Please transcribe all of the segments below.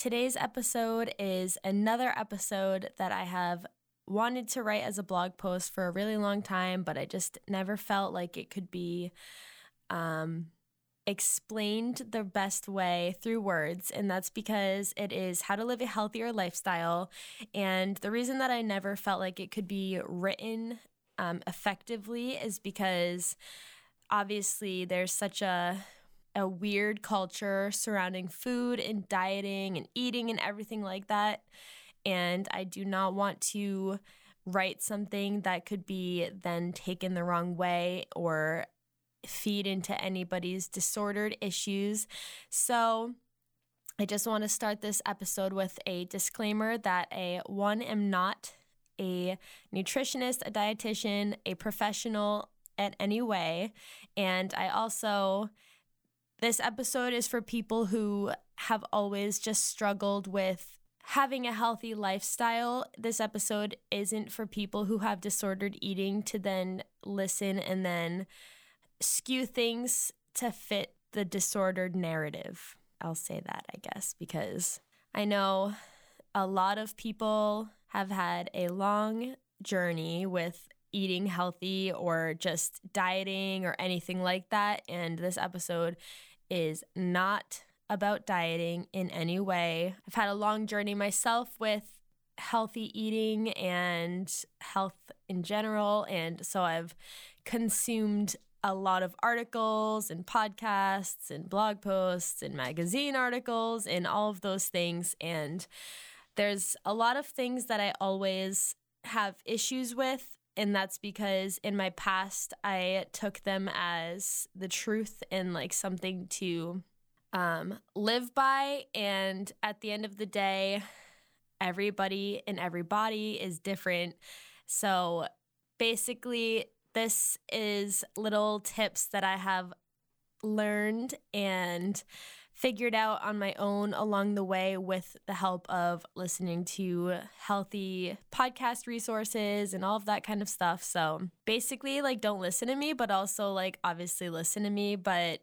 Today's episode is another episode that I have wanted to write as a blog post for a really long time, but I just never felt like it could be um, explained the best way through words. And that's because it is how to live a healthier lifestyle. And the reason that I never felt like it could be written um, effectively is because obviously there's such a a weird culture surrounding food and dieting and eating and everything like that. And I do not want to write something that could be then taken the wrong way or feed into anybody's disordered issues. So, I just want to start this episode with a disclaimer that a one am not a nutritionist, a dietitian, a professional at any way, and I also this episode is for people who have always just struggled with having a healthy lifestyle. This episode isn't for people who have disordered eating to then listen and then skew things to fit the disordered narrative. I'll say that, I guess, because I know a lot of people have had a long journey with eating healthy or just dieting or anything like that. And this episode is not about dieting in any way. I've had a long journey myself with healthy eating and health in general. And so I've consumed a lot of articles and podcasts and blog posts and magazine articles and all of those things. And there's a lot of things that I always have issues with and that's because in my past I took them as the truth and like something to um, live by. And at the end of the day, everybody and everybody is different. So basically, this is little tips that I have learned and figured out on my own along the way with the help of listening to healthy podcast resources and all of that kind of stuff. So basically, like, don't listen to me, but also, like, obviously listen to me, but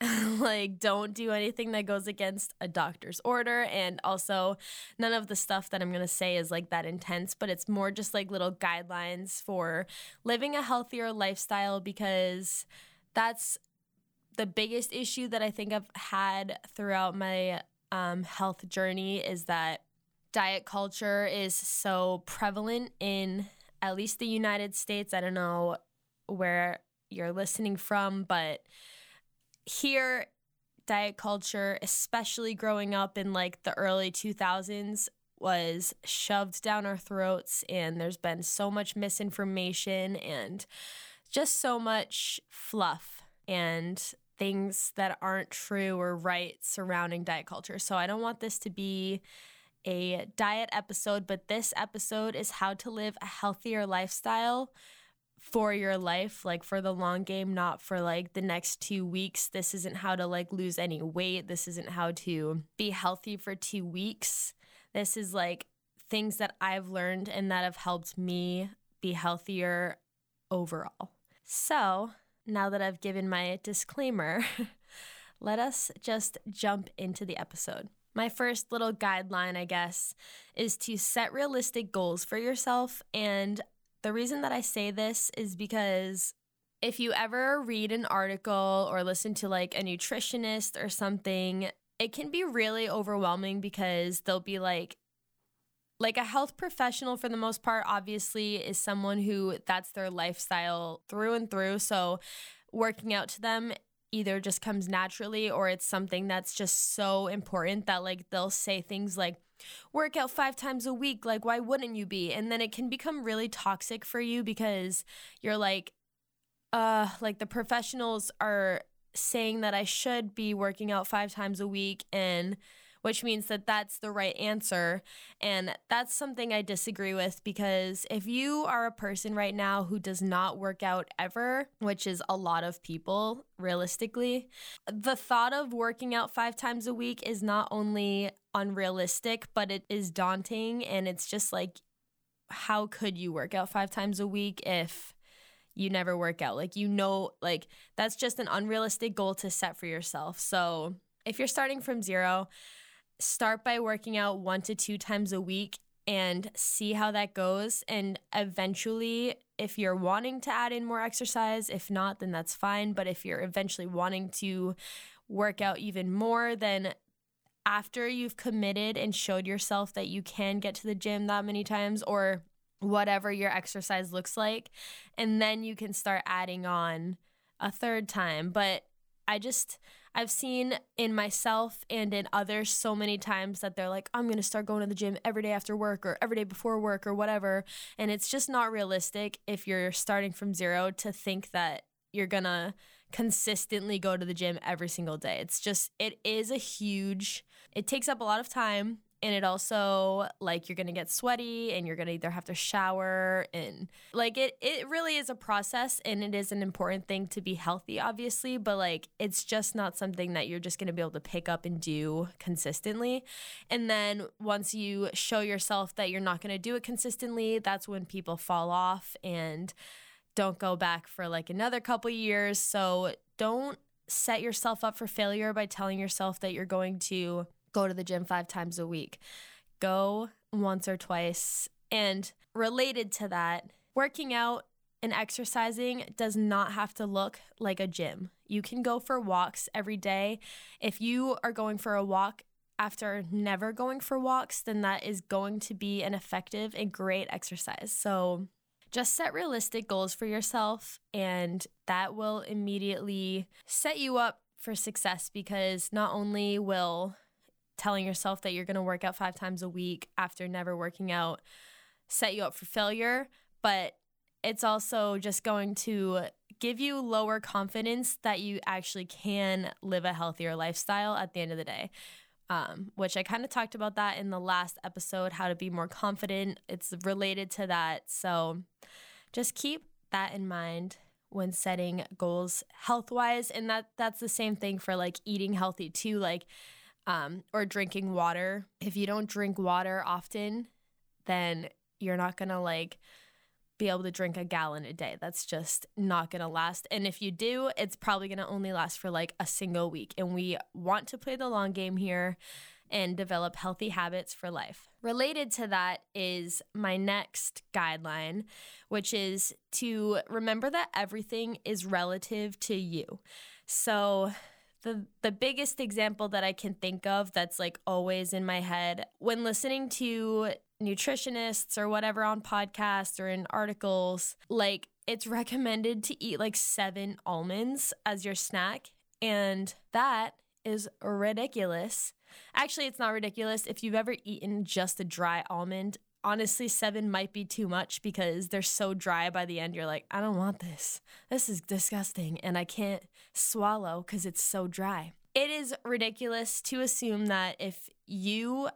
like don't do anything that goes against a doctor's order and also none of the stuff that i'm going to say is like that intense but it's more just like little guidelines for living a healthier lifestyle because that's the biggest issue that I think I've had throughout my um, health journey is that diet culture is so prevalent in at least the United States. I don't know where you're listening from, but here, diet culture, especially growing up in like the early 2000s, was shoved down our throats, and there's been so much misinformation and just so much fluff. And things that aren't true or right surrounding diet culture. So I don't want this to be a diet episode, but this episode is how to live a healthier lifestyle for your life, like for the long game, not for like the next two weeks. This isn't how to like lose any weight. This isn't how to be healthy for two weeks. This is like things that I've learned and that have helped me be healthier overall. So, now that I've given my disclaimer, let us just jump into the episode. My first little guideline, I guess, is to set realistic goals for yourself. And the reason that I say this is because if you ever read an article or listen to like a nutritionist or something, it can be really overwhelming because they'll be like, like a health professional for the most part obviously is someone who that's their lifestyle through and through. So working out to them either just comes naturally or it's something that's just so important that like they'll say things like work out 5 times a week like why wouldn't you be? And then it can become really toxic for you because you're like uh like the professionals are saying that I should be working out 5 times a week and which means that that's the right answer. And that's something I disagree with because if you are a person right now who does not work out ever, which is a lot of people realistically, the thought of working out five times a week is not only unrealistic, but it is daunting. And it's just like, how could you work out five times a week if you never work out? Like, you know, like that's just an unrealistic goal to set for yourself. So, if you're starting from zero, start by working out one to two times a week and see how that goes. And eventually, if you're wanting to add in more exercise, if not, then that's fine. But if you're eventually wanting to work out even more, then after you've committed and showed yourself that you can get to the gym that many times or whatever your exercise looks like, and then you can start adding on a third time. But I just, I've seen in myself and in others so many times that they're like, I'm to start going to the gym every day after work or every day before work or whatever. And it's just not realistic if you're starting from zero to think that you're to consistently go to the gym every single day. It's just, it is a huge, it takes up a lot of time and it also like you're gonna get sweaty and you're gonna either have to shower and like it it really is a process and it is an important thing to be healthy obviously but like it's just not something that you're just gonna be able to pick up and do consistently. And then once you show yourself that you're not gonna do it consistently that's when people fall off and don't go back for like another couple years. So don't set yourself up for failure by telling yourself that you're going to go to the gym five times a week. Go once or twice. And related to that, working out and exercising does not have to look like a gym. You can go for walks every day. If you are going for a walk after never going for walks, then that is going to be an effective and great exercise. So just set realistic goals for yourself, and that will immediately set you up for success because not only will telling yourself that you're going to work out five times a week after never working out set you up for failure, but it's also just going to give you lower confidence that you actually can live a healthier lifestyle at the end of the day. Um, which I kind of talked about that in the last episode, how to be more confident. It's related to that. So just keep that in mind when setting goals health wise. And that that's the same thing for like eating healthy too. Like um, or drinking water. If you don't drink water often, then you're not gonna like be able to drink a gallon a day. That's just not gonna last. And if you do, it's probably gonna only last for like a single week. And we want to play the long game here and develop healthy habits for life. Related to that is my next guideline, which is to remember that everything is relative to you. So, the the biggest example that I can think of that's like always in my head when listening to nutritionists or whatever on podcasts or in articles, like it's recommended to eat like 7 almonds as your snack and that is ridiculous. Actually, it's not ridiculous if you've ever eaten just a dry almond honestly, seven might be too much because they're so dry by the end. You're like, I don't want this. This is disgusting. And I can't swallow because it's so dry. It is ridiculous to assume that if you,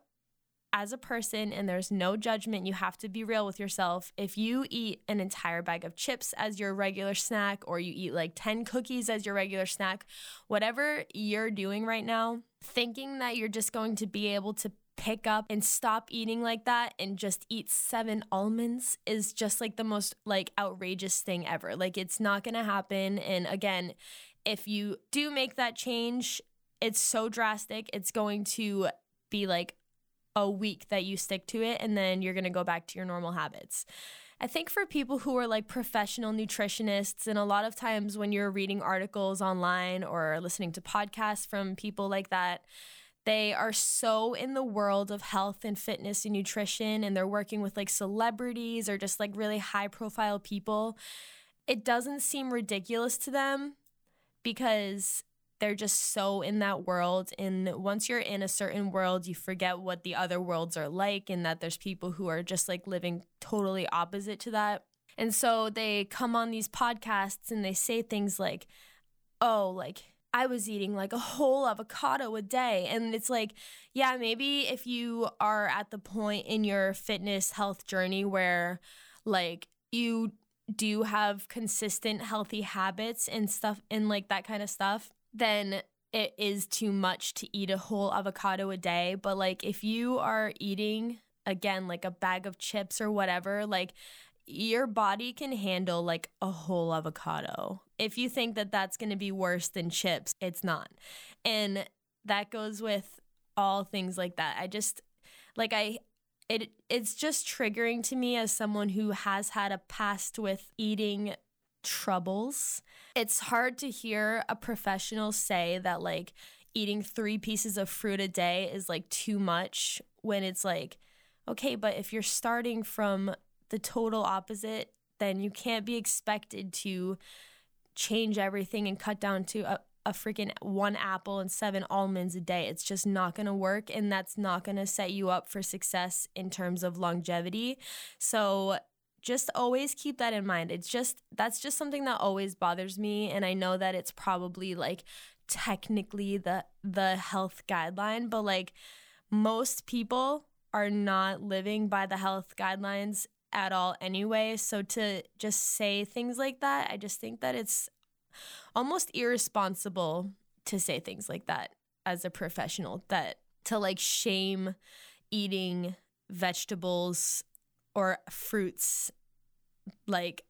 as a person, and there's no judgment, you have to be real with yourself. If you eat an entire bag of chips as your regular snack, or you eat like 10 cookies as your regular snack, whatever you're doing right now, thinking that you're just going to be able to pick up and stop eating like that and just eat seven almonds is just like the most like outrageous thing ever. Like it's not going to happen and again, if you do make that change, it's so drastic. It's going to be like a week that you stick to it and then you're going to go back to your normal habits. I think for people who are like professional nutritionists, and a lot of times when you're reading articles online or listening to podcasts from people like that, they are so in the world of health and fitness and nutrition, and they're working with like celebrities or just like really high profile people. It doesn't seem ridiculous to them because they're just so in that world. And once you're in a certain world, you forget what the other worlds are like, and that there's people who are just like living totally opposite to that. And so they come on these podcasts and they say things like, oh, like, I was eating like a whole avocado a day. And it's like, yeah, maybe if you are at the point in your fitness health journey where like you do have consistent healthy habits and stuff and like that kind of stuff, then it is too much to eat a whole avocado a day. But like if you are eating again like a bag of chips or whatever, like your body can handle like a whole avocado. If you think that that's going to be worse than chips, it's not. And that goes with all things like that. I just like I it it's just triggering to me as someone who has had a past with eating troubles. It's hard to hear a professional say that like eating 3 pieces of fruit a day is like too much when it's like okay, but if you're starting from the total opposite, then you can't be expected to change everything and cut down to a, a freaking one apple and seven almonds a day. It's just not going to work. And that's not going to set you up for success in terms of longevity. So, just always keep that in mind. It's just, that's just something that always bothers me. And I know that it's probably like technically the, the health guideline, but like most people are not living by the health guidelines at all anyway. So to just say things like that, I just think that it's almost irresponsible to say things like that as a professional that to like shame eating vegetables or fruits like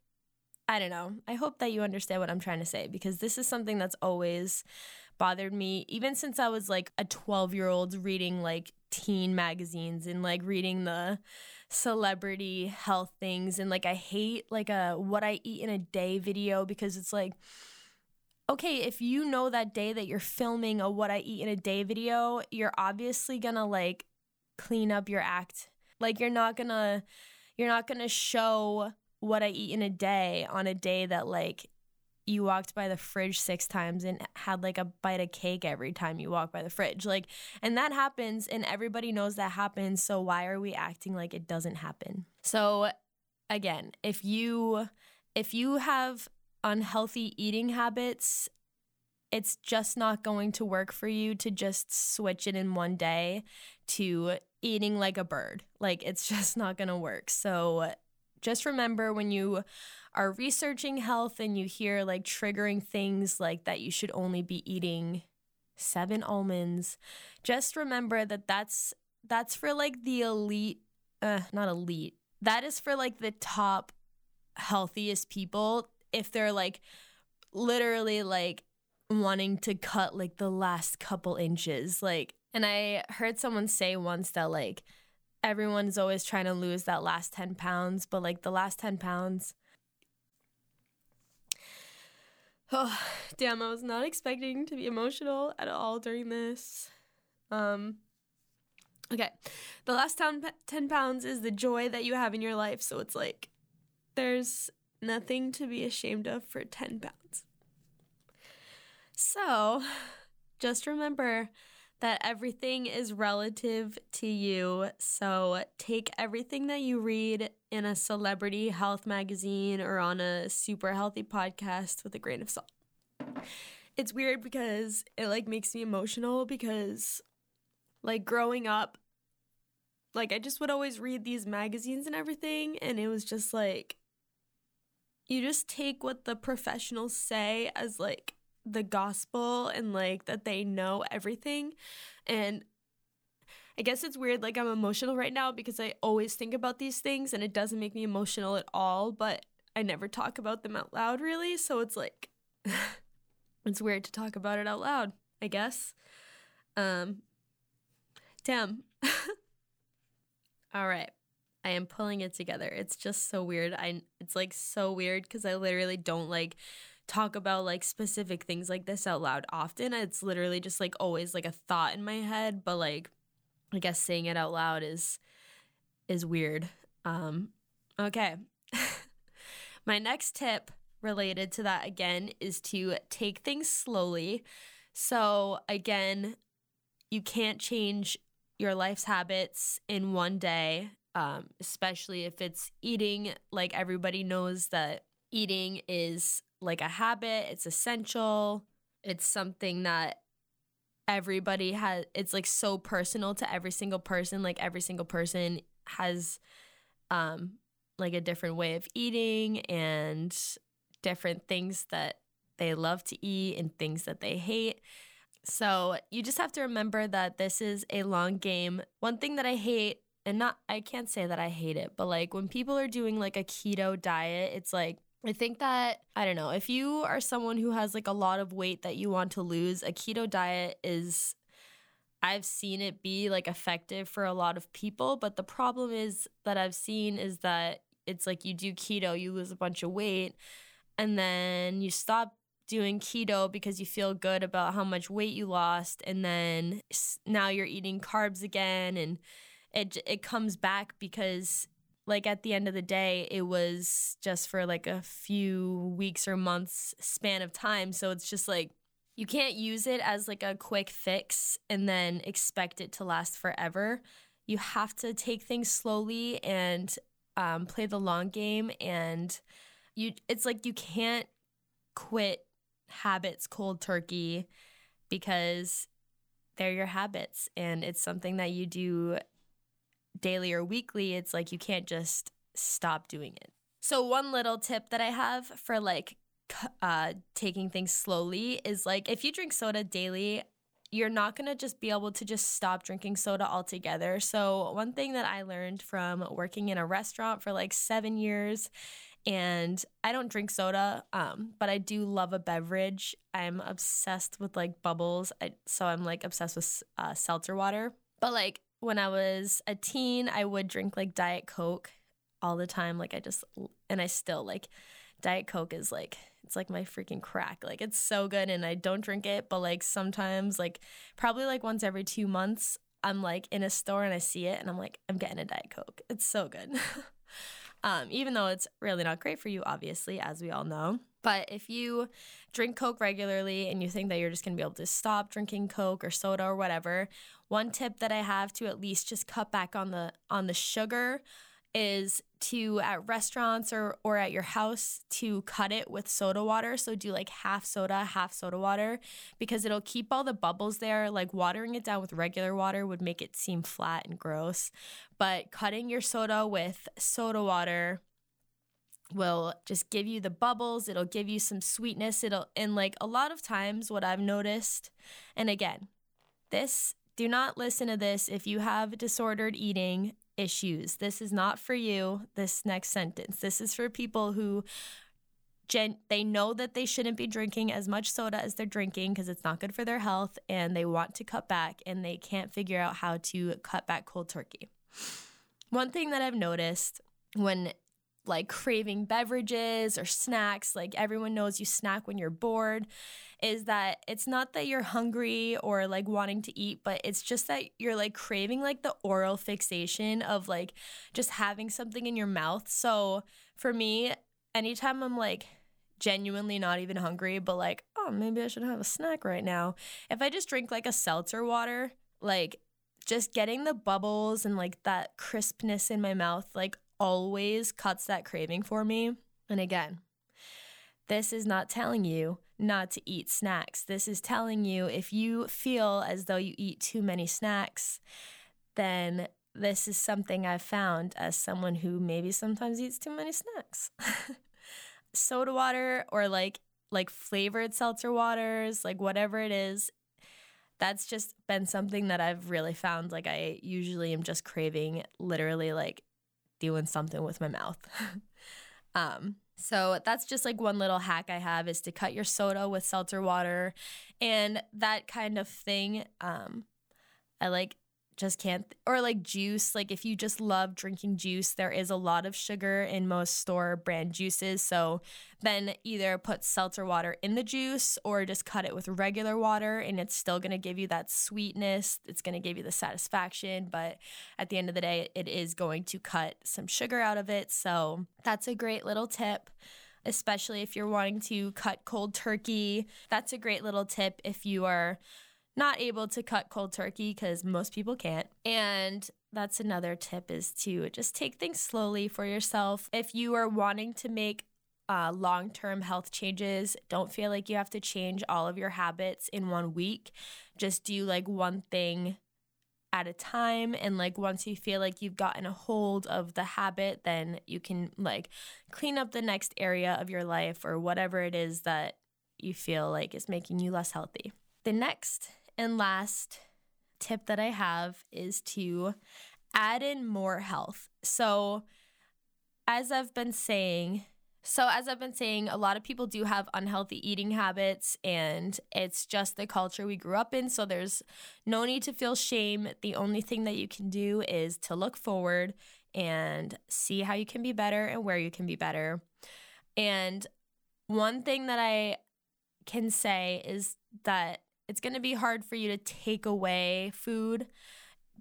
I don't know. I hope that you understand what I'm trying to say because this is something that's always bothered me even since I was like a 12 year old reading like teen magazines and like reading the celebrity health things and like I hate like a what I eat in a day video because it's like okay, if you know that day that you're filming a what I eat in a day video, you're obviously going to like clean up your act. Like you're not going to you're not going to show what I eat in a day on a day that like you walked by the fridge six times and had like a bite of cake every time you walk by the fridge. Like, and that happens, and everybody knows that happens. So, why are we acting like it doesn't happen? So, again, if you if you have unhealthy eating habits it's just not going to work for you to just switch it in one day to eating like a bird. Like, it's just not going to work. So, just remember when you are researching health and you hear like triggering things like that you should only be eating seven almonds, just remember that that's that's for like the elite uh not elite. That is for like the top healthiest people if they're like literally like wanting to cut like the last couple inches like and I heard someone say once that like everyone's always trying to lose that last 10 pounds, but like the last 10 pounds. Oh, damn, I was not expecting to be emotional at all during this. Um, okay, the last 10, 10 pounds is the joy that you have in your life. So it's like there's nothing to be ashamed of for 10 pounds. So just remember that everything is relative to you. So take everything that you read in a celebrity health magazine or on a super healthy podcast with a grain of salt. It's weird because it like makes me emotional because like growing up like I just would always read these magazines and everything and it was just like you just take what the professionals say as like the gospel and like that they know everything. And I guess it's weird, like I'm emotional right now because I always think about these things and it doesn't make me emotional at all, but I never talk about them out loud really. So it's like, it's weird to talk about it out loud, I guess. Um, damn. all right. I am pulling it together. It's just so weird. I it's like so weird cuz I literally don't like talk about like specific things like this out loud often. It's literally just like always like a thought in my head, but like I guess saying it out loud is is weird. Um okay. my next tip related to that again is to take things slowly. So again, you can't change your life's habits in one day, um, especially if it's eating. Like everybody knows that eating is like a habit, it's essential. it's something that everybody has it's like so personal to every single person like every single person has um like a different way of eating and different things that they love to eat and things that they hate so you just have to remember that this is a long game one thing that i hate and not I can't say that I hate it, but like when people are doing like a keto diet, it's like I think that I don't know, if you are someone who has like a lot of weight that you want to lose, a keto diet is I've seen it be like effective for a lot of people, but the problem is that I've seen is that it's like you do keto, you lose a bunch of weight, and then you stop doing keto because you feel good about how much weight you lost, and then now you're eating carbs again and it it comes back because like at the end of the day it was just for like a few weeks or months span of time. So it's just like you can't use it as like a quick fix and then expect it to last forever. You have to take things slowly and um, play the long game and you it's like you can't quit habits cold turkey because they're your habits and it's something that you do daily or weekly, it's like you can't just stop doing it. So, one little tip that I have for like uh, taking things slowly is like if you drink soda daily, you're not gonna just be able to just stop drinking soda altogether. So, one thing that I learned from working in a restaurant for like seven years, and I don't drink soda, um, but I do love a beverage. I'm obsessed with like bubbles, I, so I'm like obsessed with uh, seltzer water. But like when I was a teen, I would drink like Diet Coke all the time. Like I just, and I still like Diet Coke is like, it's like my freaking crack. Like it's so good and I don't drink it, but like sometimes, like probably like once every two months, I'm like in a store and I see it and I'm like, I'm getting a Diet Coke. It's so good. um, even though it's really not great for you, obviously, as we all know. But if you drink Coke regularly and you think that you're just gonna be able to stop drinking Coke or soda or whatever, one tip that I have to at least just cut back on the on the sugar is to at restaurants or or at your house to cut it with soda water. So do like half soda, half soda water because it'll keep all the bubbles there. Like watering it down with regular water would make it seem flat and gross. But cutting your soda with soda water will just give you the bubbles it'll give you some sweetness it'll and like a lot of times what i've noticed and again this do not listen to this if you have disordered eating issues. This is not for you this next sentence. This is for people who gen- they know that they shouldn't be drinking as much soda as they're drinking because it's not good for their health and they want to cut back and they can't figure out how to cut back cold turkey. One thing that i've noticed when like craving beverages or snacks, like everyone knows you snack when you're bored, is that it's not that you're hungry or like wanting to eat, but it's just that you're like craving like the oral fixation of like just having something in your mouth. So for me, anytime I'm like, genuinely not even hungry, but like, oh, maybe I should have a snack right now. If I just drink like a seltzer water, like just getting the bubbles and like that crispness in my mouth, like always cuts that craving for me. And again, this is not telling you not to eat snacks. This is telling you if you feel as though you eat too many snacks, then this is something I've found as someone who maybe sometimes eats too many snacks. Soda water or like like flavored seltzer waters, like whatever it is, that's just been something that I've really found like I usually am just craving literally like doing something with my mouth. um, so that's just like one little hack I have is to cut your soda with seltzer water and that kind of thing. Um, I like just can't or like juice like if you just love drinking juice there is a lot of sugar in most store brand juices so then either put seltzer water in the juice or just cut it with regular water and it's still going to give you that sweetness it's going to give you the satisfaction but at the end of the day it is going to cut some sugar out of it so that's a great little tip especially if you're wanting to cut cold turkey. That's a great little tip if you are not able to cut cold turkey because most people can't. And that's another tip is to just take things slowly for yourself. If you are wanting to make uh, long term health changes. Don't feel like you have to change all of your habits in one week. Just do like one thing at a time. And like once you feel like you've gotten a hold of the habit, then you can like clean up the next area of your life or whatever it is that you feel like is making you less healthy. The next and last tip that I have is to add in more health. So, as I've been saying, so, as I've been saying, a lot of people do have unhealthy eating habits, and it's just the culture we grew up in. So, there's no need to feel shame. The only thing that you can do is to look forward and see how you can be better and where you can be better. And one thing that I can say is that it's going to be hard for you to take away food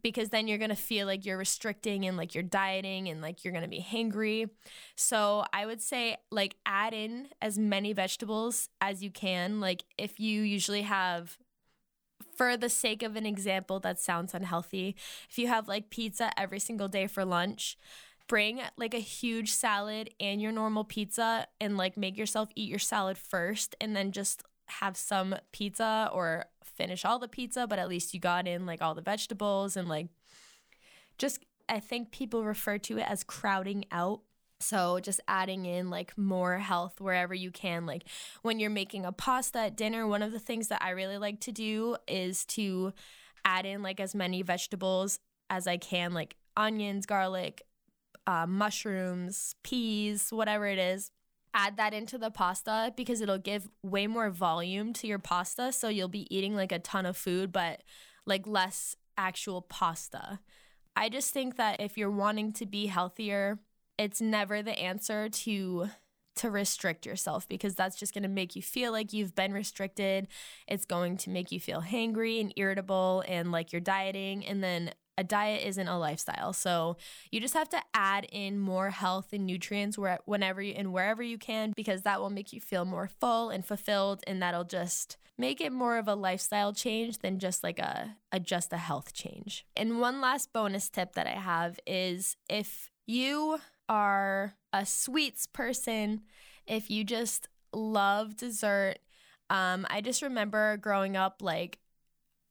because then you're going to feel like you're restricting and like you're dieting and like you're going to be hangry. So I would say like add in as many vegetables as you can. Like if you usually have for the sake of an example that sounds unhealthy, if you have like pizza every single day for lunch, bring like a huge salad and your normal pizza and like make yourself eat your salad first and then just have some pizza or finish all the pizza, but at least you got in like all the vegetables and like just I think people refer to it as crowding out. So just adding in like more health wherever you can. Like when you're making a pasta at dinner, one of the things that I really like to do is to add in like as many vegetables as I can, like onions, garlic, uh, mushrooms, peas, whatever it is add that into the pasta because it'll give way more volume to your pasta. So you'll be eating like a ton of food, but like less actual pasta. I just think that if you're wanting to be healthier, it's never the answer to to restrict yourself because that's just going to make you feel like you've been restricted. It's going to make you feel hangry and irritable and like you're dieting and then a diet isn't a lifestyle. So you just have to add in more health and nutrients where, whenever you and wherever you can because that will make you feel more full and fulfilled and that'll just make it more of a lifestyle change than just like a, a just a health change. And one last bonus tip that I have is if you are a sweets person, if you just love dessert, um, I just remember growing up like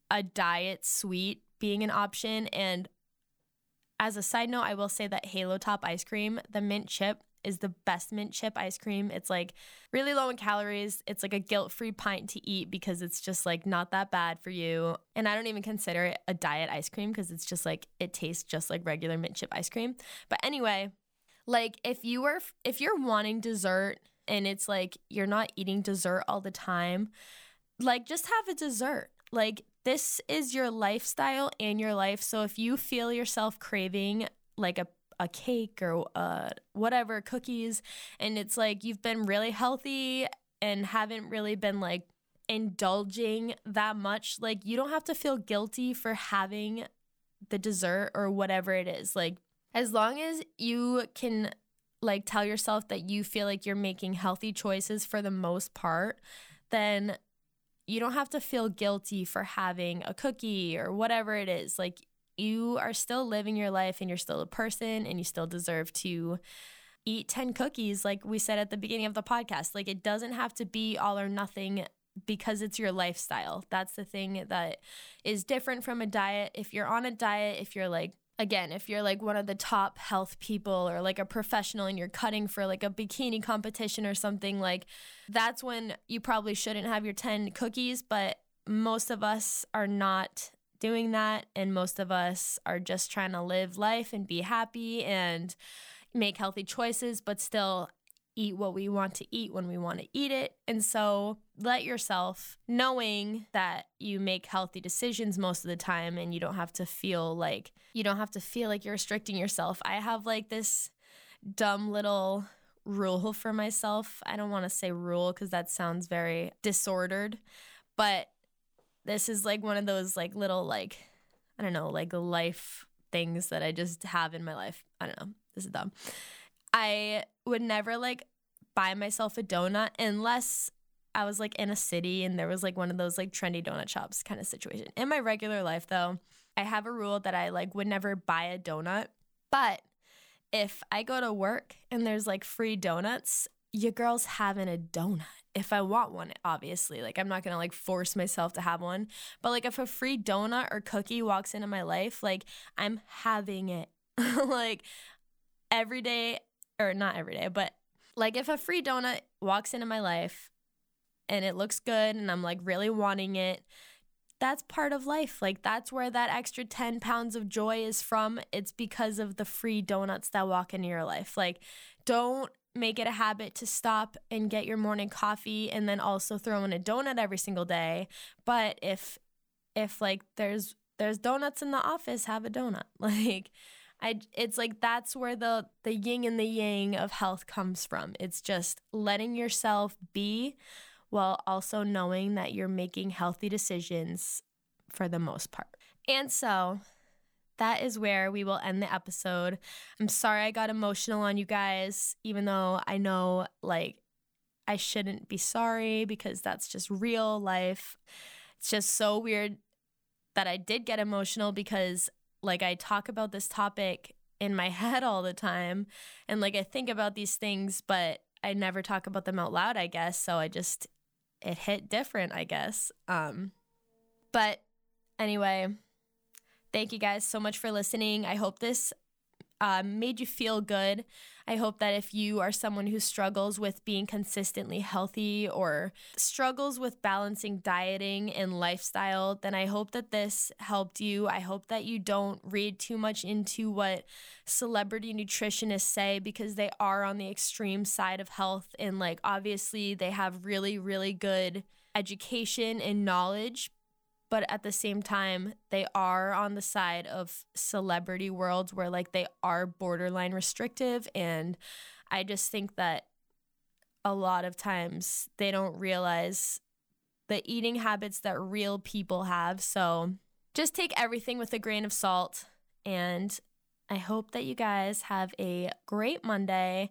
a diet sweet being an option. And as a side note, I will say that Halo Top ice cream, the mint chip, is the best mint chip ice cream. It's like really low in calories. It's like a guilt free pint to eat because it's just like not that bad for you. And I don't even consider it a diet ice cream because it's just like it tastes just like regular mint chip ice cream. But anyway, like if you were if you're wanting dessert and it's like you're not eating dessert all the time, like just have a dessert. Like this is your lifestyle and your life. So if you feel yourself craving like a a cake or uh, whatever cookies and it's like you've been really healthy and haven't really been like indulging that much like you don't have to feel guilty for having the dessert or whatever it is like as long as you can like tell yourself that you feel like you're making healthy choices for the most part then you don't have to feel guilty for having a cookie or whatever it is. Like you are still living your life and you're still a person and you still deserve to eat 10 cookies like we said at the beginning of the podcast. Like it doesn't have to be all or nothing because it's your lifestyle. That's the thing that is different from a diet. If you're on a diet, if you're like again, if you're like one of the top health people or like a professional and you're cutting for like a bikini competition or something, like that's when you probably shouldn't have your 10 cookies. But most of us are not doing that. And most of us are just trying to live life and be happy and make healthy choices, but still eat what we want to eat when we want to eat it. And so let yourself, knowing that you make healthy decisions most of the time and you don't have to feel like you don't have to feel like you're restricting yourself. I have like this dumb little rule for myself. I don't want to say rule because that sounds very disordered, but this is like one of those like little like I don't know, like life things that I just have in my life. I don't know. This is dumb. I would never like buy myself a donut unless I was like in a city and there was like one of those like trendy donut shops kind of situation. In my regular life though, I have a rule that I like would never buy a donut. But if I go to work and there's like free donuts, your girl's having a donut. If I want one, obviously. Like I'm not gonna like force myself to have one. But like if a free donut or cookie walks into my life, like I'm having it. like every day or not every day, but like if a free donut walks into my life and it looks good and I'm like really wanting it, that's part of life. Like that's where that extra 10 pounds of joy is from. It's because of the free donuts that walk into your life. Like don't make it a habit to stop and get your morning coffee and then also throw in a donut every single day. But if if like there's there's donuts in the office, have a donut. Like I it's like that's where the the yin and the yang of health comes from. It's just letting yourself be while also knowing that you're making healthy decisions for the most part. And so that is where we will end the episode. I'm sorry I got emotional on you guys, even though I know like I shouldn't be sorry because that's just real life. It's just so weird that I did get emotional because like I talk about this topic in my head all the time and like I think about these things but I never talk about them out loud, I guess. So I just it hit different, I guess. Um but anyway, thank you guys so much for listening. I hope this um, made you feel good. I hope that if you are someone who struggles with being consistently healthy or struggles with balancing dieting and lifestyle, then I hope that this helped you. I hope that you don't read too much into what celebrity nutritionists say because they are on the extreme side of health. And, like, obviously, they have really, really good education and knowledge, but at the same time they are on the side of celebrity worlds where like they are borderline restrictive and i just think that a lot of times they don't realize the eating habits that real people have. So just take everything with a grain of salt and i hope that you guys have a great monday.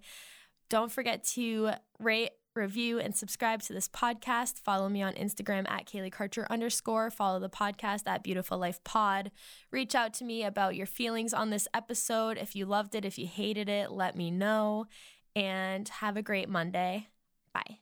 Don't forget to rate review, and subscribe to this podcast. Follow me on Instagram at Kaylee Karcher underscore. Follow the podcast at Beautiful Life Pod. Reach out to me about your feelings on this episode. If you loved it, if you hated it, let me know. And have a great Monday. Bye.